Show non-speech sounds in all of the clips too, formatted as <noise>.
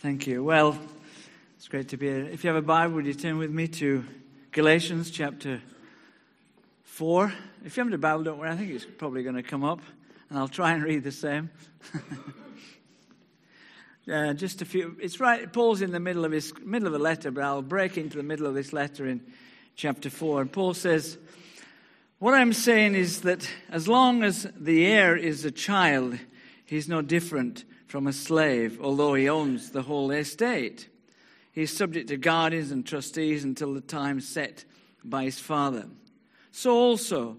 Thank you. Well, it's great to be here. If you have a Bible, would you turn with me to Galatians chapter 4? If you haven't a Bible, don't worry. I think it's probably going to come up, and I'll try and read the same. <laughs> uh, just a few. It's right. Paul's in the middle of his middle of a letter, but I'll break into the middle of this letter in chapter 4. And Paul says, What I'm saying is that as long as the heir is a child, he's no different from a slave, although he owns the whole estate. He's subject to guardians and trustees until the time set by his father. So also,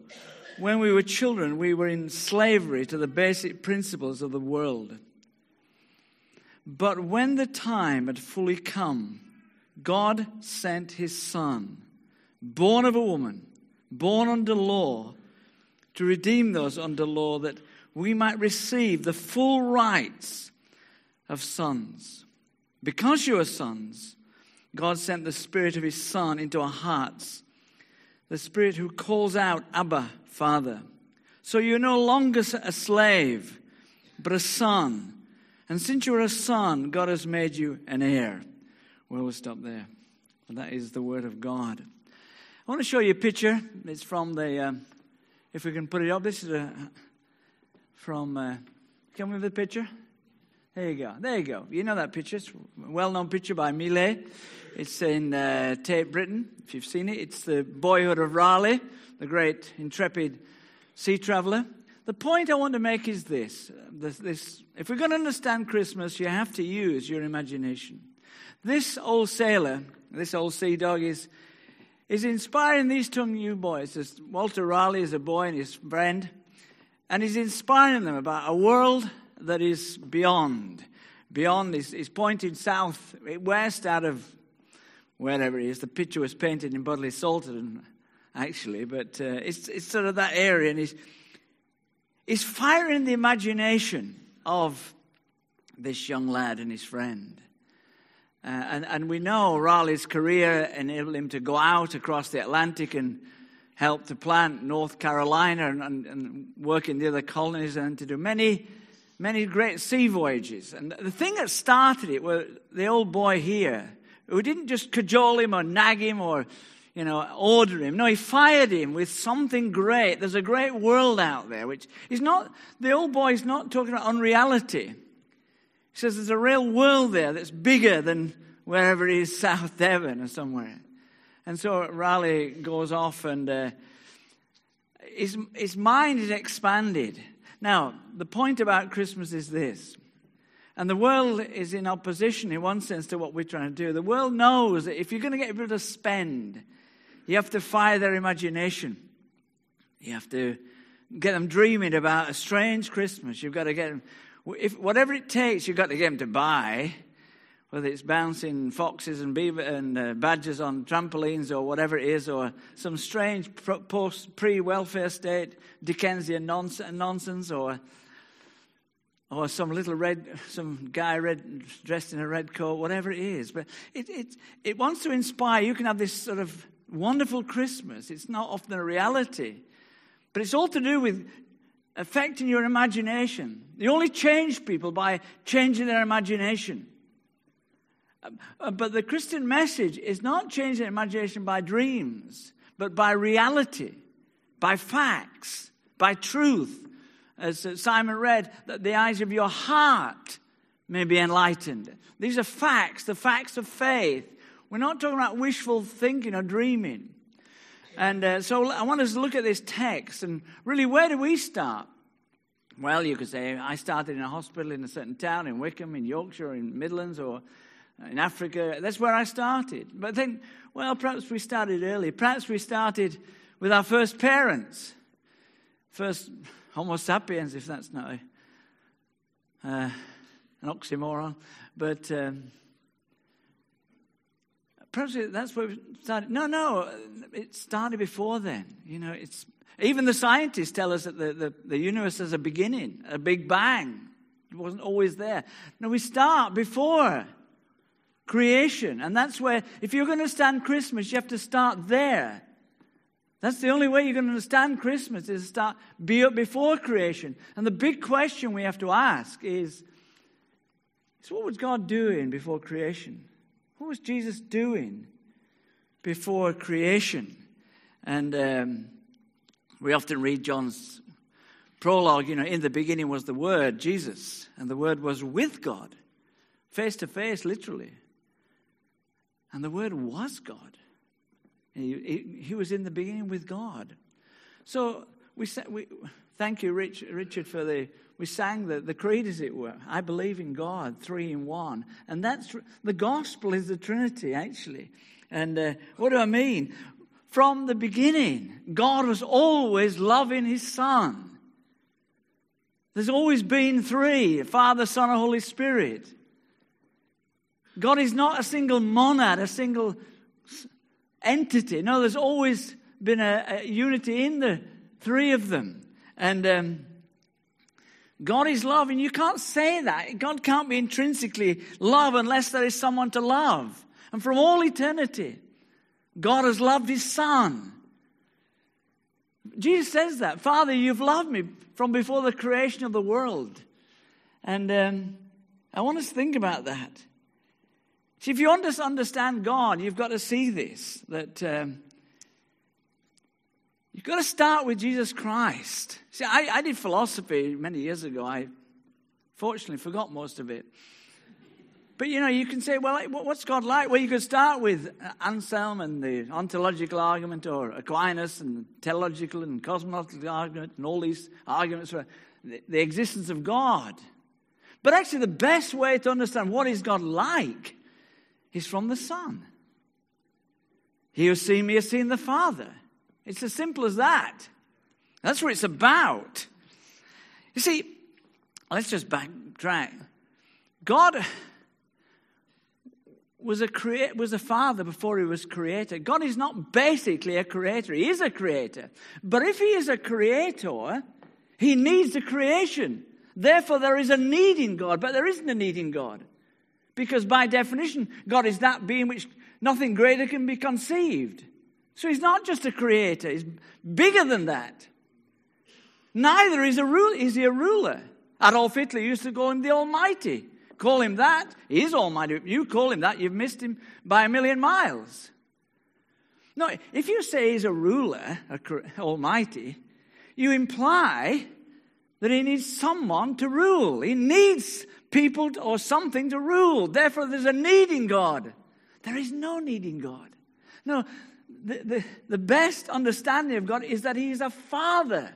when we were children, we were in slavery to the basic principles of the world. But when the time had fully come, God sent his Son, born of a woman, born under law, to redeem those under law that we might receive the full rights of sons. Because you are sons, God sent the Spirit of His Son into our hearts, the Spirit who calls out, Abba, Father. So you're no longer a slave, but a son. And since you're a son, God has made you an heir. Well, we'll stop there. That is the Word of God. I want to show you a picture. It's from the, uh, if we can put it up, this is a from, uh, come with the picture? There you go. There you go. You know that picture. It's a well known picture by Millais. It's in uh, Tate Britain, if you've seen it. It's the boyhood of Raleigh, the great intrepid sea traveler. The point I want to make is this, this, this if we're going to understand Christmas, you have to use your imagination. This old sailor, this old sea dog, is, is inspiring these two new boys. There's Walter Raleigh is a boy and his friend. And he's inspiring them about a world that is beyond. Beyond, he's, he's pointing south, west out of wherever it is. The picture was painted in Budleigh Salterton, actually, but uh, it's, it's sort of that area. And he's, he's firing the imagination of this young lad and his friend. Uh, and, and we know Raleigh's career enabled him to go out across the Atlantic and helped to plant North Carolina and, and, and, work in the other colonies and to do many, many great sea voyages. And the thing that started it was the old boy here, who didn't just cajole him or nag him or, you know, order him. No, he fired him with something great. There's a great world out there, which is not, the old boy is not talking about unreality. He says there's a real world there that's bigger than wherever he is, <laughs> South Devon or somewhere. And so Raleigh goes off, and uh, his, his mind is expanded. Now, the point about Christmas is this. And the world is in opposition, in one sense, to what we're trying to do. The world knows that if you're going to get people to spend, you have to fire their imagination. You have to get them dreaming about a strange Christmas. You've got to get them, if, whatever it takes, you've got to get them to buy whether it's bouncing foxes and beaver and uh, badgers on trampolines or whatever it is, or some strange post pre-welfare state Dickensian nonsense, or or some little red, some guy red, dressed in a red coat, whatever it is. But it, it, it wants to inspire. You can have this sort of wonderful Christmas. It's not often a reality, but it's all to do with affecting your imagination. You only change people by changing their imagination. Uh, but the Christian message is not changing imagination by dreams, but by reality, by facts, by truth. As Simon read, that the eyes of your heart may be enlightened. These are facts, the facts of faith. We're not talking about wishful thinking or dreaming. And uh, so I want us to look at this text and really, where do we start? Well, you could say, I started in a hospital in a certain town in Wickham, in Yorkshire, in Midlands, or in Africa. That's where I started. But then, well, perhaps we started early. Perhaps we started with our first parents, first Homo sapiens, if that's not a, uh, an oxymoron. But um, perhaps that's where we started. No, no, it started before then. You know, it's even the scientists tell us that the, the, the universe has a beginning, a big bang. It wasn't always there. No, we start before creation. And that's where, if you're going to understand Christmas, you have to start there. That's the only way you're going to understand Christmas is to start be up before creation. And the big question we have to ask is So, what was God doing before creation? What was Jesus doing before creation? And um, we often read John's prologue, you know, in the beginning was the Word, Jesus, and the Word was with God, face to face, literally. And the Word was God. He, he, he was in the beginning with God. So we, we thank you, Rich, Richard, for the we sang the, the creed, as it were. I believe in God, three in one. And that's the gospel is the Trinity, actually. And uh, what do I mean? From the beginning, God was always loving his Son. There's always been three Father, Son, and Holy Spirit. God is not a single monad, a single entity. No, there's always been a, a unity in the three of them. And um, God is love, and you can't say that. God can't be intrinsically love unless there is someone to love. And from all eternity, God has loved his Son. Jesus says that Father, you've loved me from before the creation of the world. And um, I want us to think about that. See, if you understand God, you've got to see this that um, you've got to start with Jesus Christ. See, I, I did philosophy many years ago. I fortunately forgot most of it. But you know, you can say, well, what's God like? Well, you could start with Anselm and the ontological argument, or Aquinas and the teleological and cosmological argument, and all these arguments for the existence of God. But actually, the best way to understand what is God like He's from the Son. He who seen me has seen the Father. It's as simple as that. That's what it's about. You see, let's just backtrack. God was a create, was a father before he was creator. God is not basically a creator. He is a creator. But if he is a creator, he needs the creation. Therefore, there is a need in God, but there isn't a need in God. Because by definition, God is that being which nothing greater can be conceived. So he's not just a creator, he's bigger than that. Neither is, a rule, is he a ruler. Adolf Hitler used to call him the Almighty. Call him that, he is Almighty. If you call him that, you've missed him by a million miles. No, if you say he's a ruler, a Almighty, you imply that he needs someone to rule. He needs people or something to rule. Therefore, there's a need in God. There is no need in God. No, the, the, the best understanding of God is that He is a Father.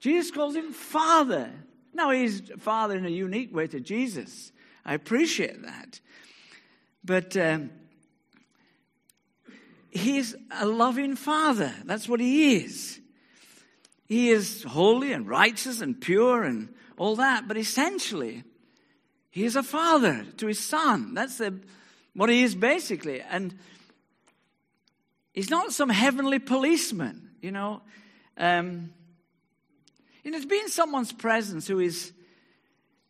Jesus calls Him Father. Now, He's Father in a unique way to Jesus. I appreciate that. But um, He's a loving Father. That's what He is. He is holy and righteous and pure and all that. But essentially, he is a father to his son. That's the, what he is basically. And he's not some heavenly policeman, you know. Um, you know, to be in someone's presence who is,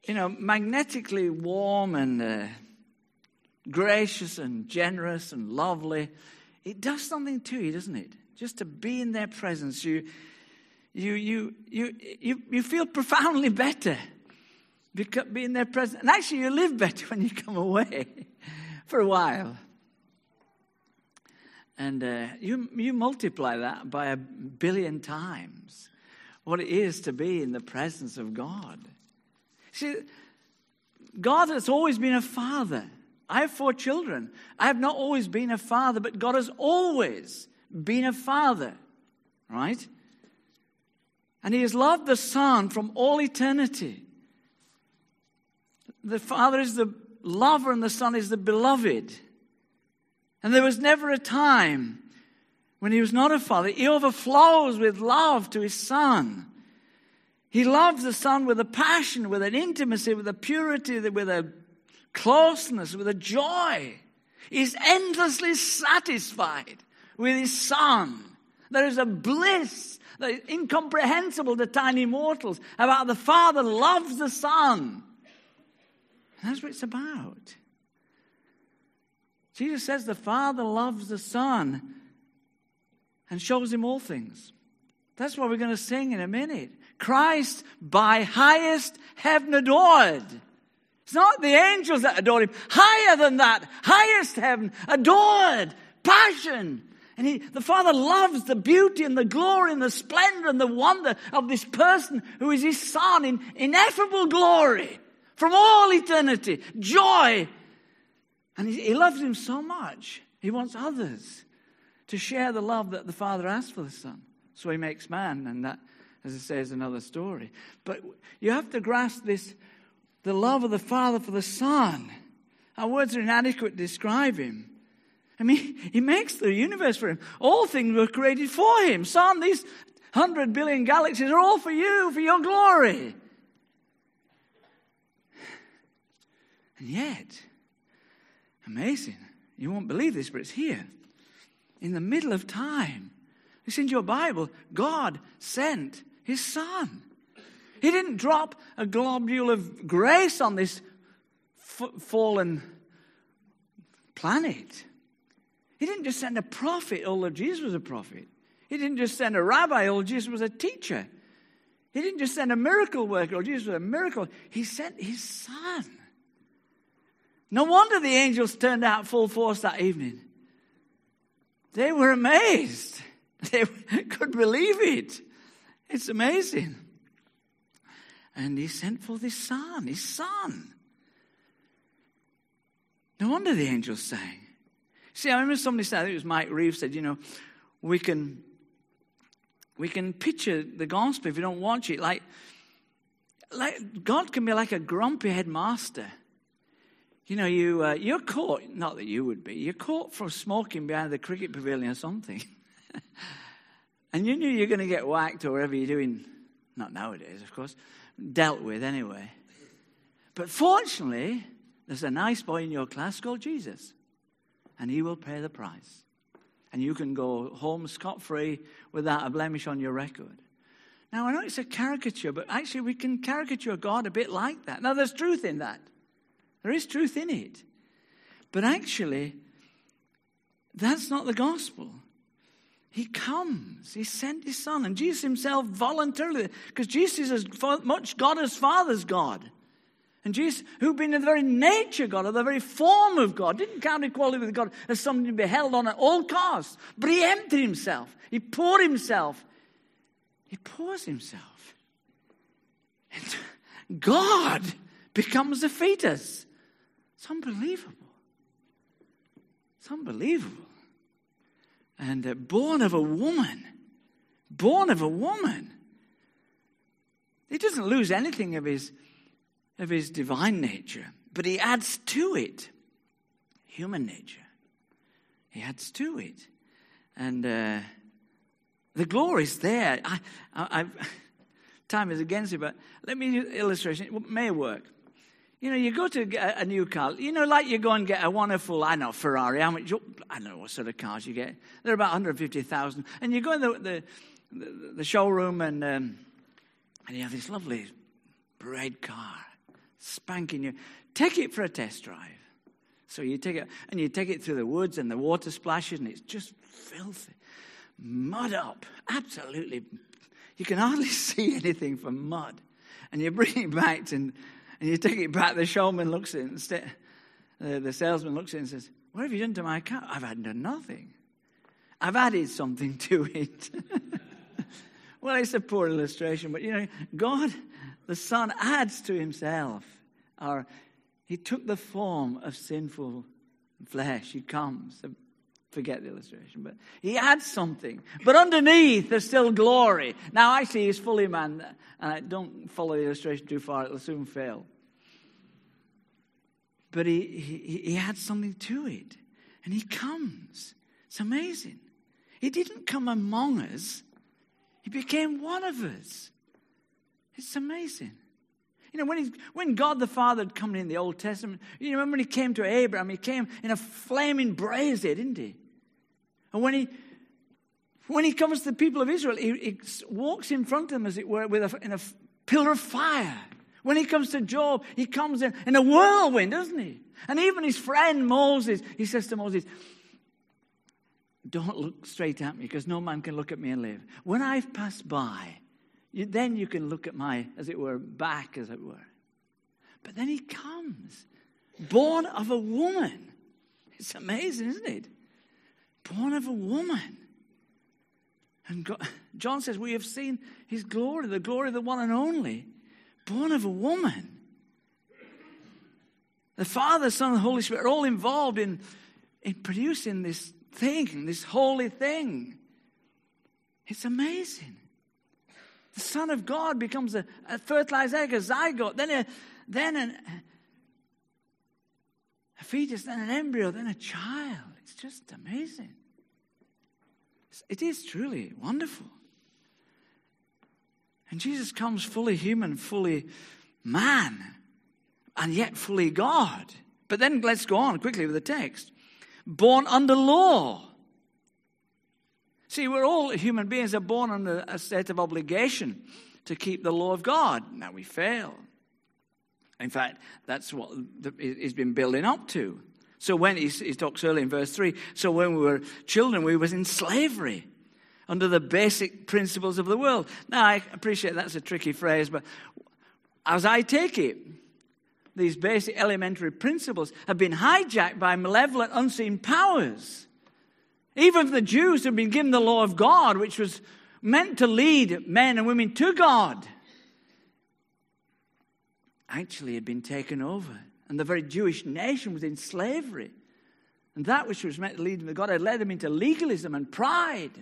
you know, magnetically warm and uh, gracious and generous and lovely, it does something to you, doesn't it? Just to be in their presence, you you, you, you, you, you feel profoundly better because being their presence. And actually, you live better <laughs> when you come away <laughs> for a while. And uh, you, you multiply that by a billion times what it is to be in the presence of God. See, God has always been a father. I have four children. I have not always been a father, but God has always been a father, right? And he has loved the Son from all eternity. The Father is the lover and the Son is the beloved. And there was never a time when he was not a father. He overflows with love to his Son. He loves the Son with a passion, with an intimacy, with a purity, with a closeness, with a joy. He's endlessly satisfied with his Son. There is a bliss incomprehensible to tiny mortals about the Father loves the Son. That's what it's about. Jesus says the Father loves the Son and shows him all things. That's what we're going to sing in a minute. Christ by highest heaven adored. It's not the angels that adore him. Higher than that, highest heaven, adored, passion. And he, the Father loves the beauty and the glory and the splendor and the wonder of this person who is his Son in ineffable glory from all eternity, joy. And he, he loves him so much, he wants others to share the love that the Father has for the Son. So he makes man, and that, as I say, is another story. But you have to grasp this the love of the Father for the Son. Our words are inadequate to describe him. I mean, he makes the universe for him. All things were created for him. Son, these hundred billion galaxies are all for you, for your glory. And yet, amazing. You won't believe this, but it's here. In the middle of time. It's in your Bible. God sent his son. He didn't drop a globule of grace on this f- fallen planet. He didn't just send a prophet, although Jesus was a prophet. He didn't just send a rabbi, although Jesus was a teacher. He didn't just send a miracle worker, although Jesus was a miracle. He sent his son. No wonder the angels turned out full force that evening. They were amazed. <laughs> They couldn't believe it. It's amazing. And he sent for his son, his son. No wonder the angels sang. See, I remember somebody said, I think it was Mike Reeves said, you know, we can we can picture the gospel if you don't watch it like like God can be like a grumpy headmaster. You know, you uh, you're caught. Not that you would be. You're caught for smoking behind the cricket pavilion or something, <laughs> and you knew you're going to get whacked or whatever you're doing. Not nowadays, of course dealt with anyway. But fortunately, there's a nice boy in your class called Jesus, and he will pay the price. And you can go home scot free without a blemish on your record. Now, I know it's a caricature, but actually, we can caricature God a bit like that. Now, there's truth in that. There is truth in it. But actually, that's not the gospel. He comes. He sent his son. And Jesus himself voluntarily, because Jesus is as much God as Father's God. And Jesus, who being in the very nature God, or the very form of God, didn't count equality with God as something to be held on at all costs. But he emptied himself. He poured himself. He pours himself. And God becomes a fetus. It's unbelievable. It's unbelievable and uh, born of a woman. Born of a woman. He doesn't lose anything of his, of his divine nature, but he adds to it human nature. He adds to it. And uh, the glory is there. I, I, <laughs> time is against it, but let me illustration. It may work. You know, you go to a new car, you know, like you go and get a wonderful, I know, Ferrari, how much, I don't know what sort of cars you get. They're about 150,000. And you go in the, the, the, the showroom and, um, and you have this lovely red car, spanking you. Take it for a test drive. So you take it, and you take it through the woods and the water splashes and it's just filthy. Mud up, absolutely. You can hardly <laughs> see anything from mud. And you bring it back to and you take it back, the showman looks at it, instead, uh, the salesman looks at it and says, What have you done to my car? I've done nothing. I've added something to it. <laughs> well, it's a poor illustration, but you know, God, the Son, adds to himself. Or he took the form of sinful flesh. He comes. Forget the illustration, but he adds something. But underneath, there's still glory. Now, actually, he's fully man. And I don't follow the illustration too far, it'll soon fail but he, he, he adds something to it. And he comes. It's amazing. He didn't come among us, he became one of us. It's amazing. You know, when, he, when God the Father had come in the Old Testament, you remember when he came to Abraham, he came in a flaming brazier, didn't he? And when he when he comes to the people of Israel, he, he walks in front of them, as it were, with a, in a pillar of fire. When he comes to Job, he comes in, in a whirlwind, doesn't he? And even his friend Moses, he says to Moses, Don't look straight at me because no man can look at me and live. When I've passed by, then you can look at my, as it were, back, as it were. But then he comes, born of a woman. It's amazing, isn't it? Born of a woman. And God, John says, We have seen his glory, the glory of the one and only, born of a woman. The Father, Son, and Holy Spirit are all involved in, in producing this thing, this holy thing. It's amazing. The Son of God becomes a, a fertilized egg, a zygote, then, a, then an, a fetus, then an embryo, then a child. It's just amazing. It is truly wonderful. And Jesus comes fully human, fully man, and yet fully God. But then let's go on quickly with the text. Born under law. See, we're all human beings are born under a state of obligation to keep the law of God. Now we fail. In fact, that's what he's been building up to. So when he, he talks early in verse 3, so when we were children, we was in slavery under the basic principles of the world. Now, I appreciate that's a tricky phrase, but as I take it, these basic elementary principles have been hijacked by malevolent unseen powers. Even the Jews had been given the law of God, which was meant to lead men and women to God, actually had been taken over and the very Jewish nation was in slavery. And that which was meant to lead them to God had led them into legalism and pride.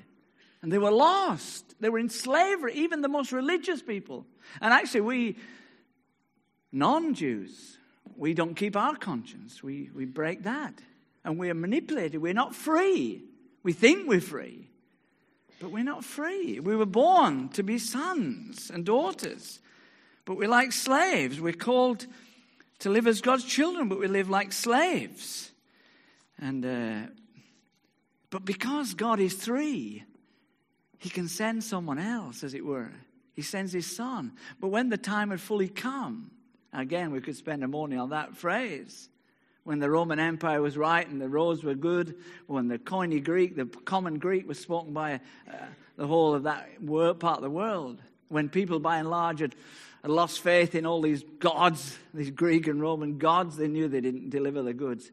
And they were lost. They were in slavery, even the most religious people. And actually, we non Jews, we don't keep our conscience. We, we break that. And we are manipulated. We're not free. We think we're free, but we're not free. We were born to be sons and daughters, but we're like slaves. We're called to live as God's children, but we live like slaves. And uh, but because God is three, He can send someone else, as it were. He sends His Son. But when the time had fully come, again, we could spend a morning on that phrase. When the Roman Empire was right and the roads were good, when the Koine Greek, the common Greek, was spoken by uh, the whole of that part of the world, when people by and large had and lost faith in all these gods, these Greek and Roman gods. They knew they didn't deliver the goods.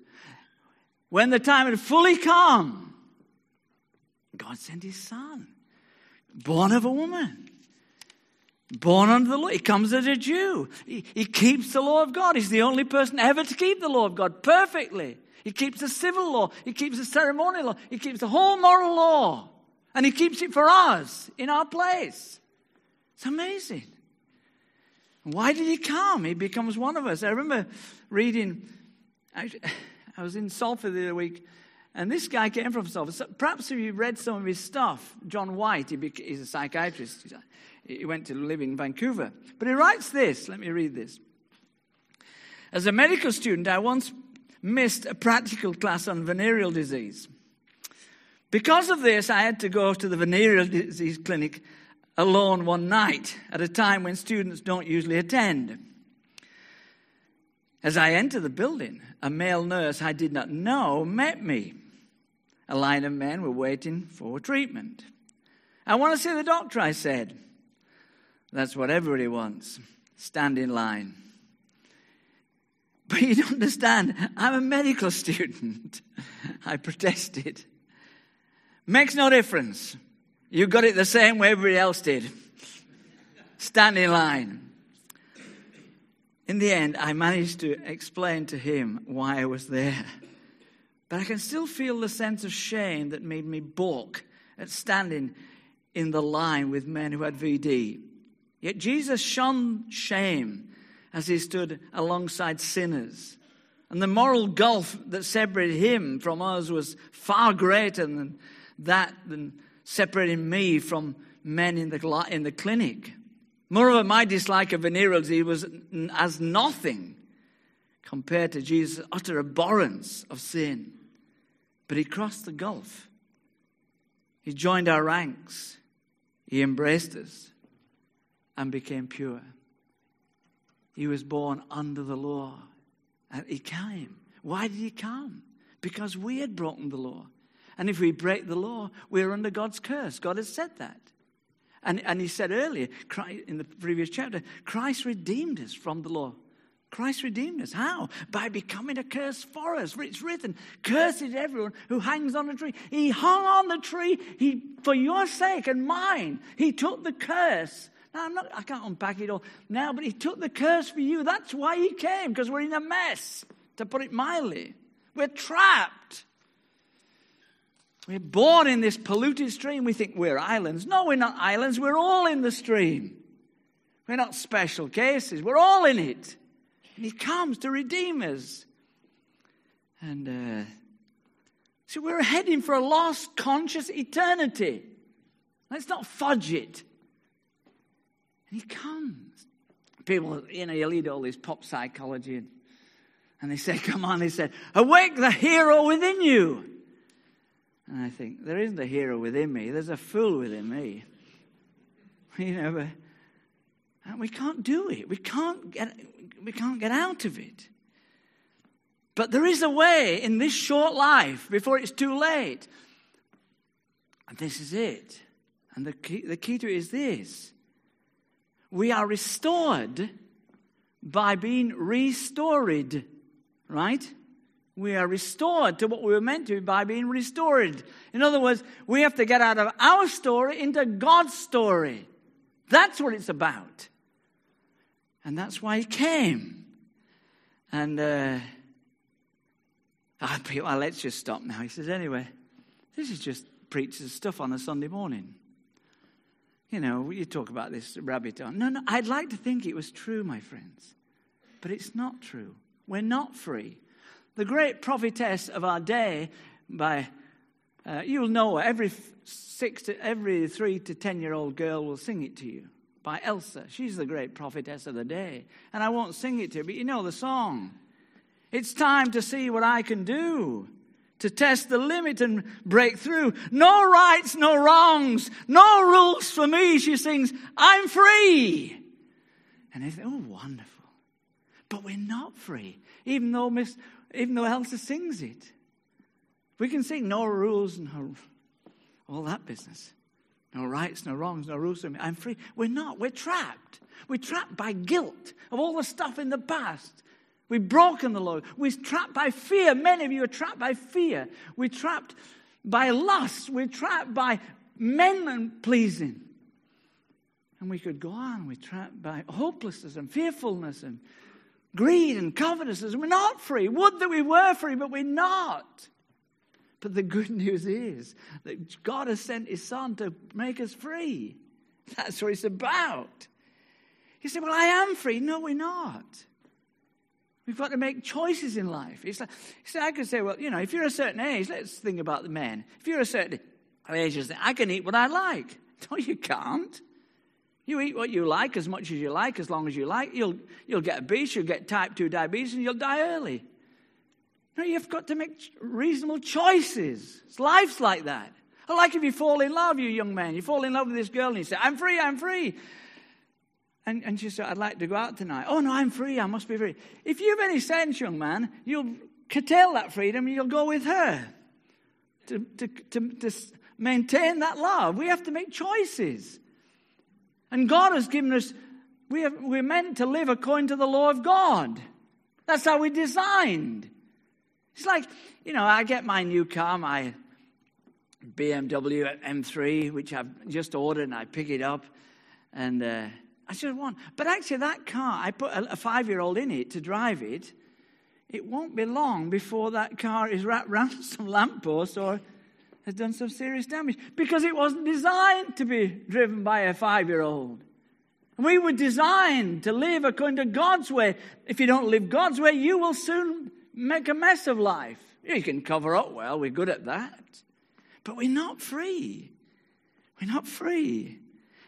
When the time had fully come, God sent his son, born of a woman, born under the law. He comes as a Jew. He, he keeps the law of God. He's the only person ever to keep the law of God perfectly. He keeps the civil law. He keeps the ceremonial law. He keeps the whole moral law. And he keeps it for us in our place. It's amazing. Why did he come? He becomes one of us. I remember reading, <sighs> I, was in Salford the other week, and this guy came from Salford. Perhaps if you read some of his stuff, John White, he he's a psychiatrist. He went to live in Vancouver. But he writes this. Let me read this. As a medical student, I once missed a practical class on venereal disease. Because of this, I had to go to the venereal disease clinic alone one night at a time when students don't usually attend. As I entered the building, a male nurse I did not know met me. A line of men were waiting for treatment. I want to see the doctor, I said. That's what everybody wants. Stand in line. But you don't understand, I'm a medical <laughs> student. I protested. Makes no difference. You got it the same way everybody else did. Stand in line. In the end, I managed to explain to him why I was there. But I can still feel the sense of shame that made me balk at standing in the line with men who had VD. Yet Jesus shunned shame as he stood alongside sinners. And the moral gulf that separated him from us was far greater than that than separating me from men in the, in the clinic. Moreover, my dislike of venereal disease was as nothing compared to Jesus' utter abhorrence of sin. But he crossed the gulf. He joined our ranks. He embraced us and became pure. He was born under the law. And he came. Why did he come? Because we had broken the law. And if we break the law, we're under God's curse. God has said that. And, and he said earlier, in the previous chapter, Christ redeemed us from the law Christ redeemed us. How? By becoming a curse for us. It's written, Cursed is everyone who hangs on a tree. He hung on the tree he, for your sake and mine. He took the curse. Now, I'm not, I can't unpack it all now, but he took the curse for you. That's why he came, because we're in a mess, to put it mildly. We're trapped. We're born in this polluted stream. We think we're islands. No, we're not islands. We're all in the stream. We're not special cases. We're all in it. And he comes to redeem us. And uh, so we're heading for a lost, conscious eternity. Let's not fudge it. And he comes. People, you know, you lead all this pop psychology, and, and they say, <laughs> Come on, they said, Awake the hero within you. And I think, There isn't a hero within me, there's a fool within me. <laughs> You know, but we can't do it. We can't get, we can't get out of it. But there is a way in this short life before it's too late. And this is it. And the key, the key to it is this we are restored by being restored, right? We are restored to what we were meant to by being restored. In other words, we have to get out of our story into God's story. That's what it's about. And that's why he came. And uh, I, let's just stop now. He says, anyway, this is just preacher's stuff on a Sunday morning. You know, you talk about this rabbit on. No, no, I'd like to think it was true, my friends. But it's not true. We're not free. The great prophetess of our day, by uh, you'll know every six to every three to ten year old girl will sing it to you by Elsa. She's the great prophetess of the day. And I won't sing it to you, but you know the song. It's time to see what I can do to test the limit and break through. No rights, no wrongs, no rules for me, she sings. I'm free. And they think, oh, wonderful. But we're not free, even though, Miss, even though Elsa sings it. We can sing no rules and no, all that business. No rights, no wrongs, no rules. For me. I'm free. We're not. We're trapped. We're trapped by guilt of all the stuff in the past. We've broken the law. We're trapped by fear. Many of you are trapped by fear. We're trapped by lust. We're trapped by men pleasing. And we could go on. We're trapped by hopelessness and fearfulness and greed and covetousness. We're not free. Would that we were free, but we're not. But the good news is that God has sent His Son to make us free. That's what it's about. You say, Well, I am free. No, we're not. We've got to make choices in life. It's like, I could say, well, you know, if you're a certain age, let's think about the men. If you're a certain age, I can eat what I like. <laughs> No, you can't. You eat what you like as much as you like, as long as you like. You'll, you'll get obese, you'll get type 2 diabetes, and you'll die early. No, you've got to make reasonable choices. It's life's like that. Like if you fall in love, you young man. You fall in love with this girl and you say, I'm free, I'm free. And, and she said, I'd like to go out tonight. Oh, no, I'm free. I must be free. If you have any sense, young man, you'll curtail that freedom and you'll go with her to, to, to, to maintain that love. We have to make choices. And God has given us, we have, we're meant to live according to the law of God. That's how we're designed. It's like, you know, I get my new car, my BMW M3, which I've just ordered, and I pick it up, and uh, I just want. But actually, that car, I put a, five year old in it to drive it. It won't be long before that car is wrapped around <laughs> some lamppost or has done some serious damage because it wasn't designed to be driven by a five year old. We were designed to live according to God's way. If you don't live God's way, you will soon make a mess of life. You can cover up well, we're good at that. But we're not free. We're not free.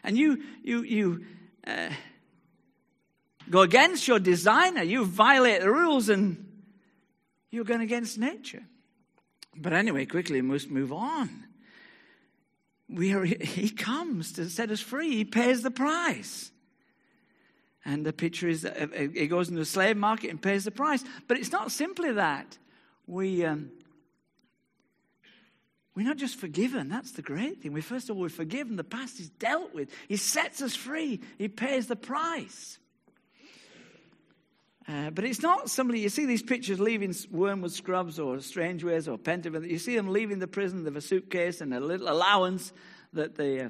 And you, you, you uh, go against your designer, you violate the rules, and you're going against nature. But anyway, quickly, we must move on. We are, he comes to set us free, he pays the price. And the picture is that he goes into the slave market and pays the price. But it's not simply that. We, um, we're not just forgiven. That's the great thing. We first of all, we're forgiven. The past is dealt with. He sets us free. He pays the price. Uh, but it's not somebody, you see these pictures leaving Wormwood Scrubs or Strangeways or Pentonville, you see them leaving the prison, have a suitcase and a little allowance that the, uh,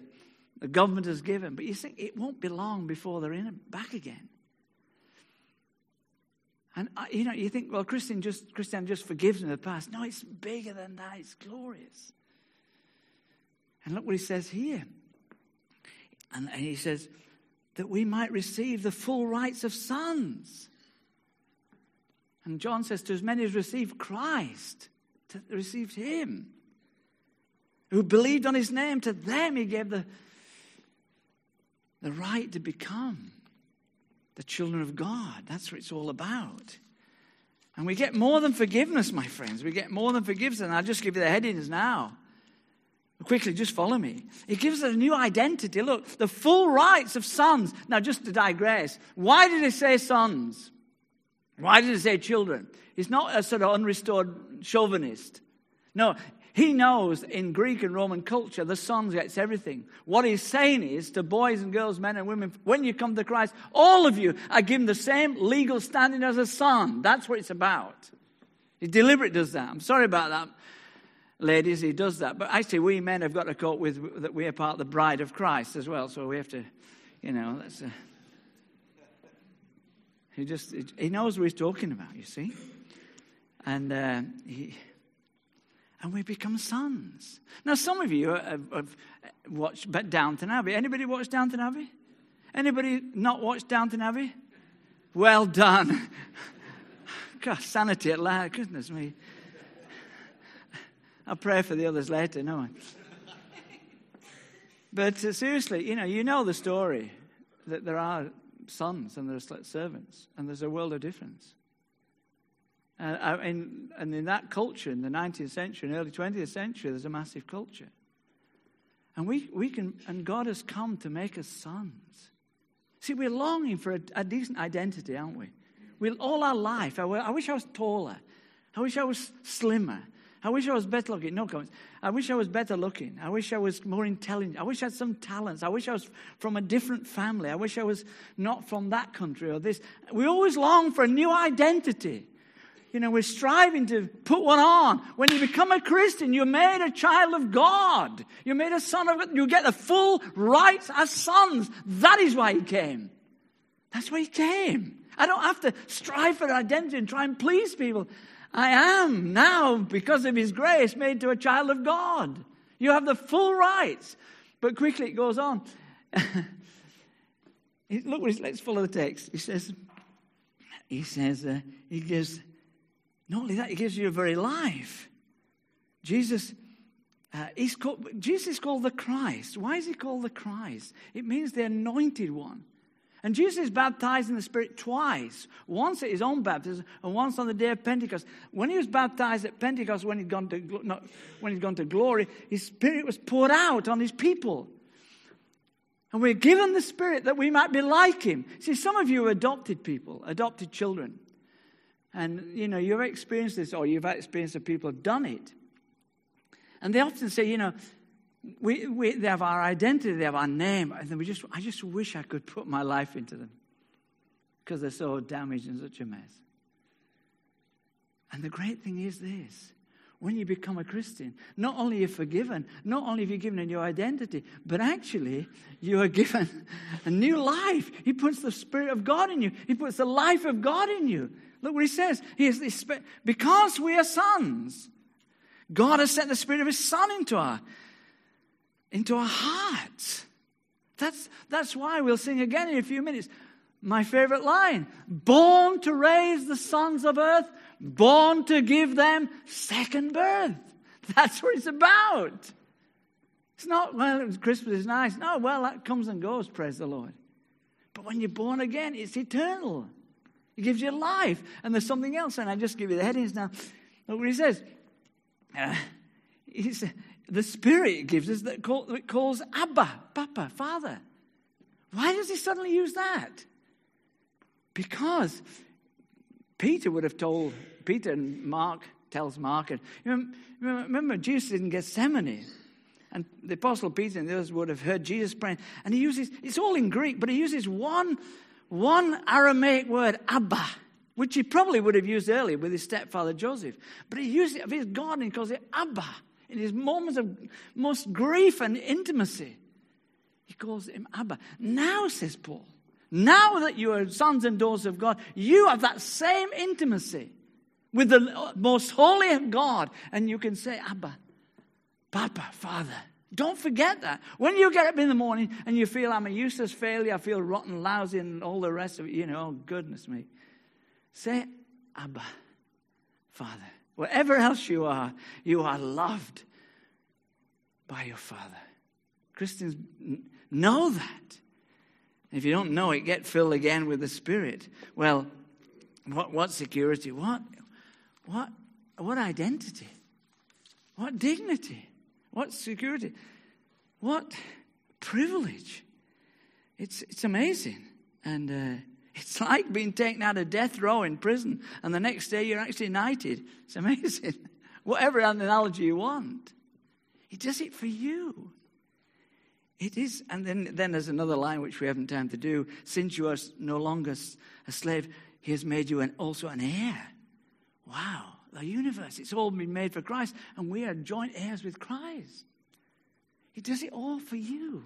the government has given. But you think it won't be long before they're in it back again. And uh, you know, you think, well, Christian just Christian just forgives in the past. No, it's bigger than that. It's glorious. And look what he says here. And, and he says that we might receive the full rights of sons. And John says, to as many as received Christ, to, received him, who believed on his name, to them he gave the, the right to become the children of God. That's what it's all about. And we get more than forgiveness, my friends. We get more than forgiveness. And I'll just give you the headings now. Quickly, just follow me. It gives us a new identity. Look, the full rights of sons. Now, just to digress, why did it say sons? Why did he say children? He's not a sort of unrestored chauvinist. No, he knows in Greek and Roman culture, the son gets everything. What he's saying is to boys and girls, men and women, when you come to Christ, all of you are given the same legal standing as a son. That's what it's about. He deliberately does that. I'm sorry about that, ladies, he does that. But actually, we men have got to cope with that we are part of the bride of Christ as well. So we have to, you know, that's. A, he just, he knows what he's talking about, you see. And uh, he, and we become sons. Now, some of you have, have watched Downton Abbey. Anybody watch Downton Abbey? Anybody not watch Downton Abbey? Well done. <laughs> God, sanity at last. Goodness me. I'll pray for the others later, no one. But uh, seriously, you know, you know the story that there are sons and there's servants, and there's a world of difference. Uh, in, and in that culture, in the 19th century and early 20th century, there's a massive culture. And we, we can, and God has come to make us sons. See, we're longing for a, a decent identity, aren't we? we all our life, I, I wish I was taller. I wish I was slimmer. I wish I was better looking. No comments. I wish I was better looking. I wish I was more intelligent. I wish I had some talents. I wish I was from a different family. I wish I was not from that country or this. We always long for a new identity. You know, we're striving to put one on. When you become a Christian, you're made a child of God. You're made a son of God. You get the full rights as sons. That is why he came. That's why he came. I don't have to strive for identity and try and please people. I am now, because of His grace, made to a child of God. You have the full rights. But quickly it goes on. <laughs> Look, let's follow the text. He says, he says, uh, he gives, not only that, he gives you a very life. Jesus, uh, he's called, Jesus is called the Christ. Why is he called the Christ? It means the anointed one. And Jesus is baptized in the Spirit twice once at his own baptism and once on the day of Pentecost. When he was baptized at Pentecost, when he'd gone to, not, when he'd gone to glory, his Spirit was poured out on his people. And we're given the Spirit that we might be like him. See, some of you are adopted people, adopted children. And, you know, you've experienced this or you've experienced that people have done it. And they often say, you know, we, we, they have our identity, they have our name, and then we just, I just wish I could put my life into them because they're so damaged and such a mess. And the great thing is this when you become a Christian, not only are you forgiven, not only have you given a new identity, but actually you are given <laughs> a new life. He puts the Spirit of God in you, He puts the life of God in you. Look what He says. He because we are sons, God has sent the Spirit of His Son into our into our hearts. That's, that's why we'll sing again in a few minutes. My favorite line born to raise the sons of earth, born to give them second birth. <laughs> That's what it's about. It's not, well, Christmas is nice. No, well, that comes and goes, praise the Lord. But when you're born again, it's eternal. It gives you life. And there's something else, and I just give you the headings now. Look what he says. Uh, he said, the Spirit gives us that, call, that calls Abba, Papa, Father. Why does he suddenly use that? Because Peter would have told, Peter and Mark tells Mark, and remember, remember Jesus in Gethsemane, and the Apostle Peter and the others would have heard Jesus praying, and he uses, it's all in Greek, but he uses one, one Aramaic word, Abba. which he probably would have used earlier with his stepfather Joseph. But he used it of his God and he calls it Abba in his moments of most grief and intimacy. He calls him Abba. Now, says Paul, now that you are sons and daughters of God, you have that same intimacy with the most holy of God. And you can say, Abba, Papa, Father. Don't forget that. When you get up in the morning and you feel I'm a useless failure, I feel rotten, lousy, and all the rest of it, you know, oh, goodness me. Say, Abba, Father. Wherever else you are, you are loved by your Father. Christians know that. If you don't know it, get filled again with the Spirit. Well, what, what security? What, what, what identity? What dignity? What security? What privilege? It's, it's amazing. And uh, <laughs> it's like being taken out of death row in prison, and the next day you're actually knighted. It's amazing. <laughs> Whatever analogy you want, He does it for you. It is, and then, then there's another line which we haven't time to do. Since you are no longer a slave, He has made you an, also an heir. Wow, the universe, it's all been made for Christ, and we are joint heirs with Christ. He does it all for you.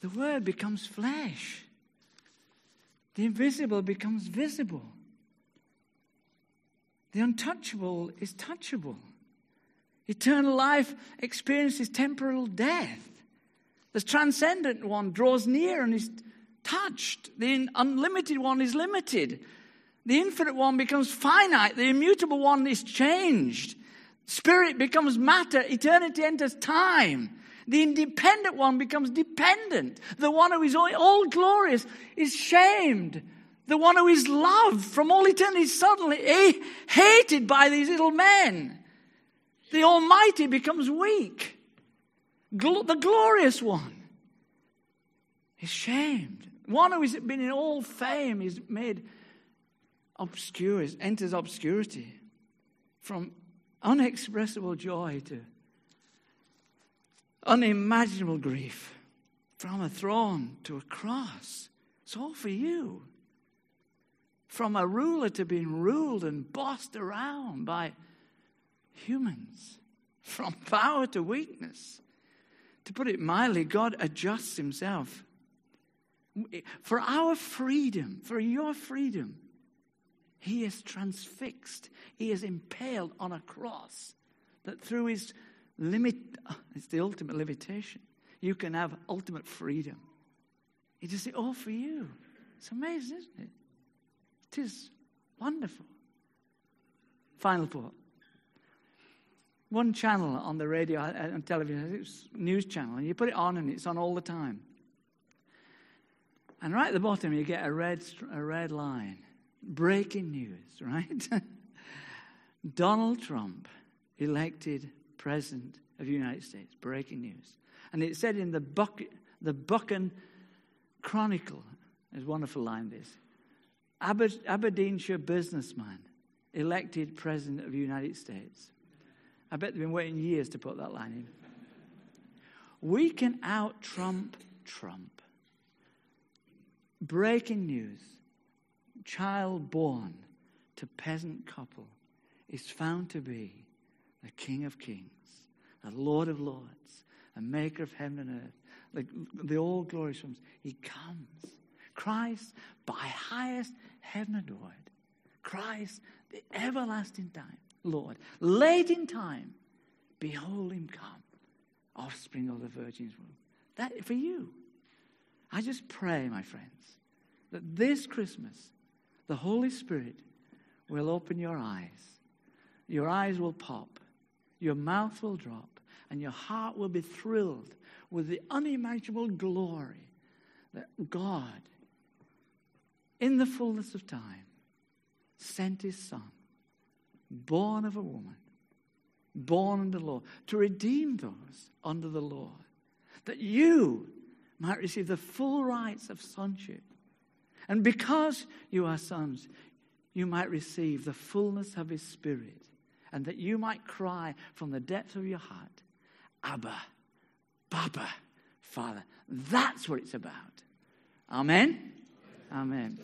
The Word becomes flesh. The invisible becomes visible. The untouchable is touchable. Eternal life experiences temporal death. The transcendent one draws near and is touched. The unlimited one is limited. The infinite one becomes finite. The immutable one is changed. Spirit becomes matter. Eternity enters time. The independent one becomes dependent. The one who is all glorious is shamed. The one who is loved from all eternity is suddenly hated by these little men. The Almighty becomes weak. the glorious one is shamed. One who has been in all fame is made obscure, enters obscurity from unexpressible joy to unimaginable grief from a throne to a cross. It's all for you. From a ruler to being ruled and bossed around by humans. From power to weakness. To put it mildly, God adjusts himself. For our freedom, for your freedom, he is transfixed. He is impaled on a cross that through his limit, <laughs> it's the ultimate limitation. You can have ultimate freedom. He does it all for you. It's amazing, isn't it? It is wonderful. Final thought. One channel on the radio and uh, television, it's news channel, and you put it on and it's on all the time. And right at the bottom, you get a red, a red line. Breaking news, <laughs> right? Donald Trump elected President of the United States. Breaking news. And it said in the, Buck, the Buchan Chronicle, there's wonderful line this Aberdeenshire businessman elected President of the United States. I bet they've been waiting years to put that line in. We can out Trump Trump. Breaking news child born to peasant couple is found to be the King of Kings, the Lord of Lords, the Maker of heaven and earth, the, the all glorious ones. He comes. Christ, by highest heaven adored. Christ, the everlasting time, Lord. Late in time, behold him come, offspring of the Virgin's womb. That for you. I just pray, my friends, that this Christmas, the Holy Spirit will open your eyes. Your eyes will pop your mouth will drop, and your heart will be thrilled with the unimaginable glory that God, in the fullness of time, sent his Son, born of a woman, born under the law, to redeem those under the law, that you might receive the full rights of sonship. And because you are sons, you might receive the fullness of his Spirit and that you might cry from the depths of your heart, Abba, Baba, Father. That's what it's about. Amen? Amen.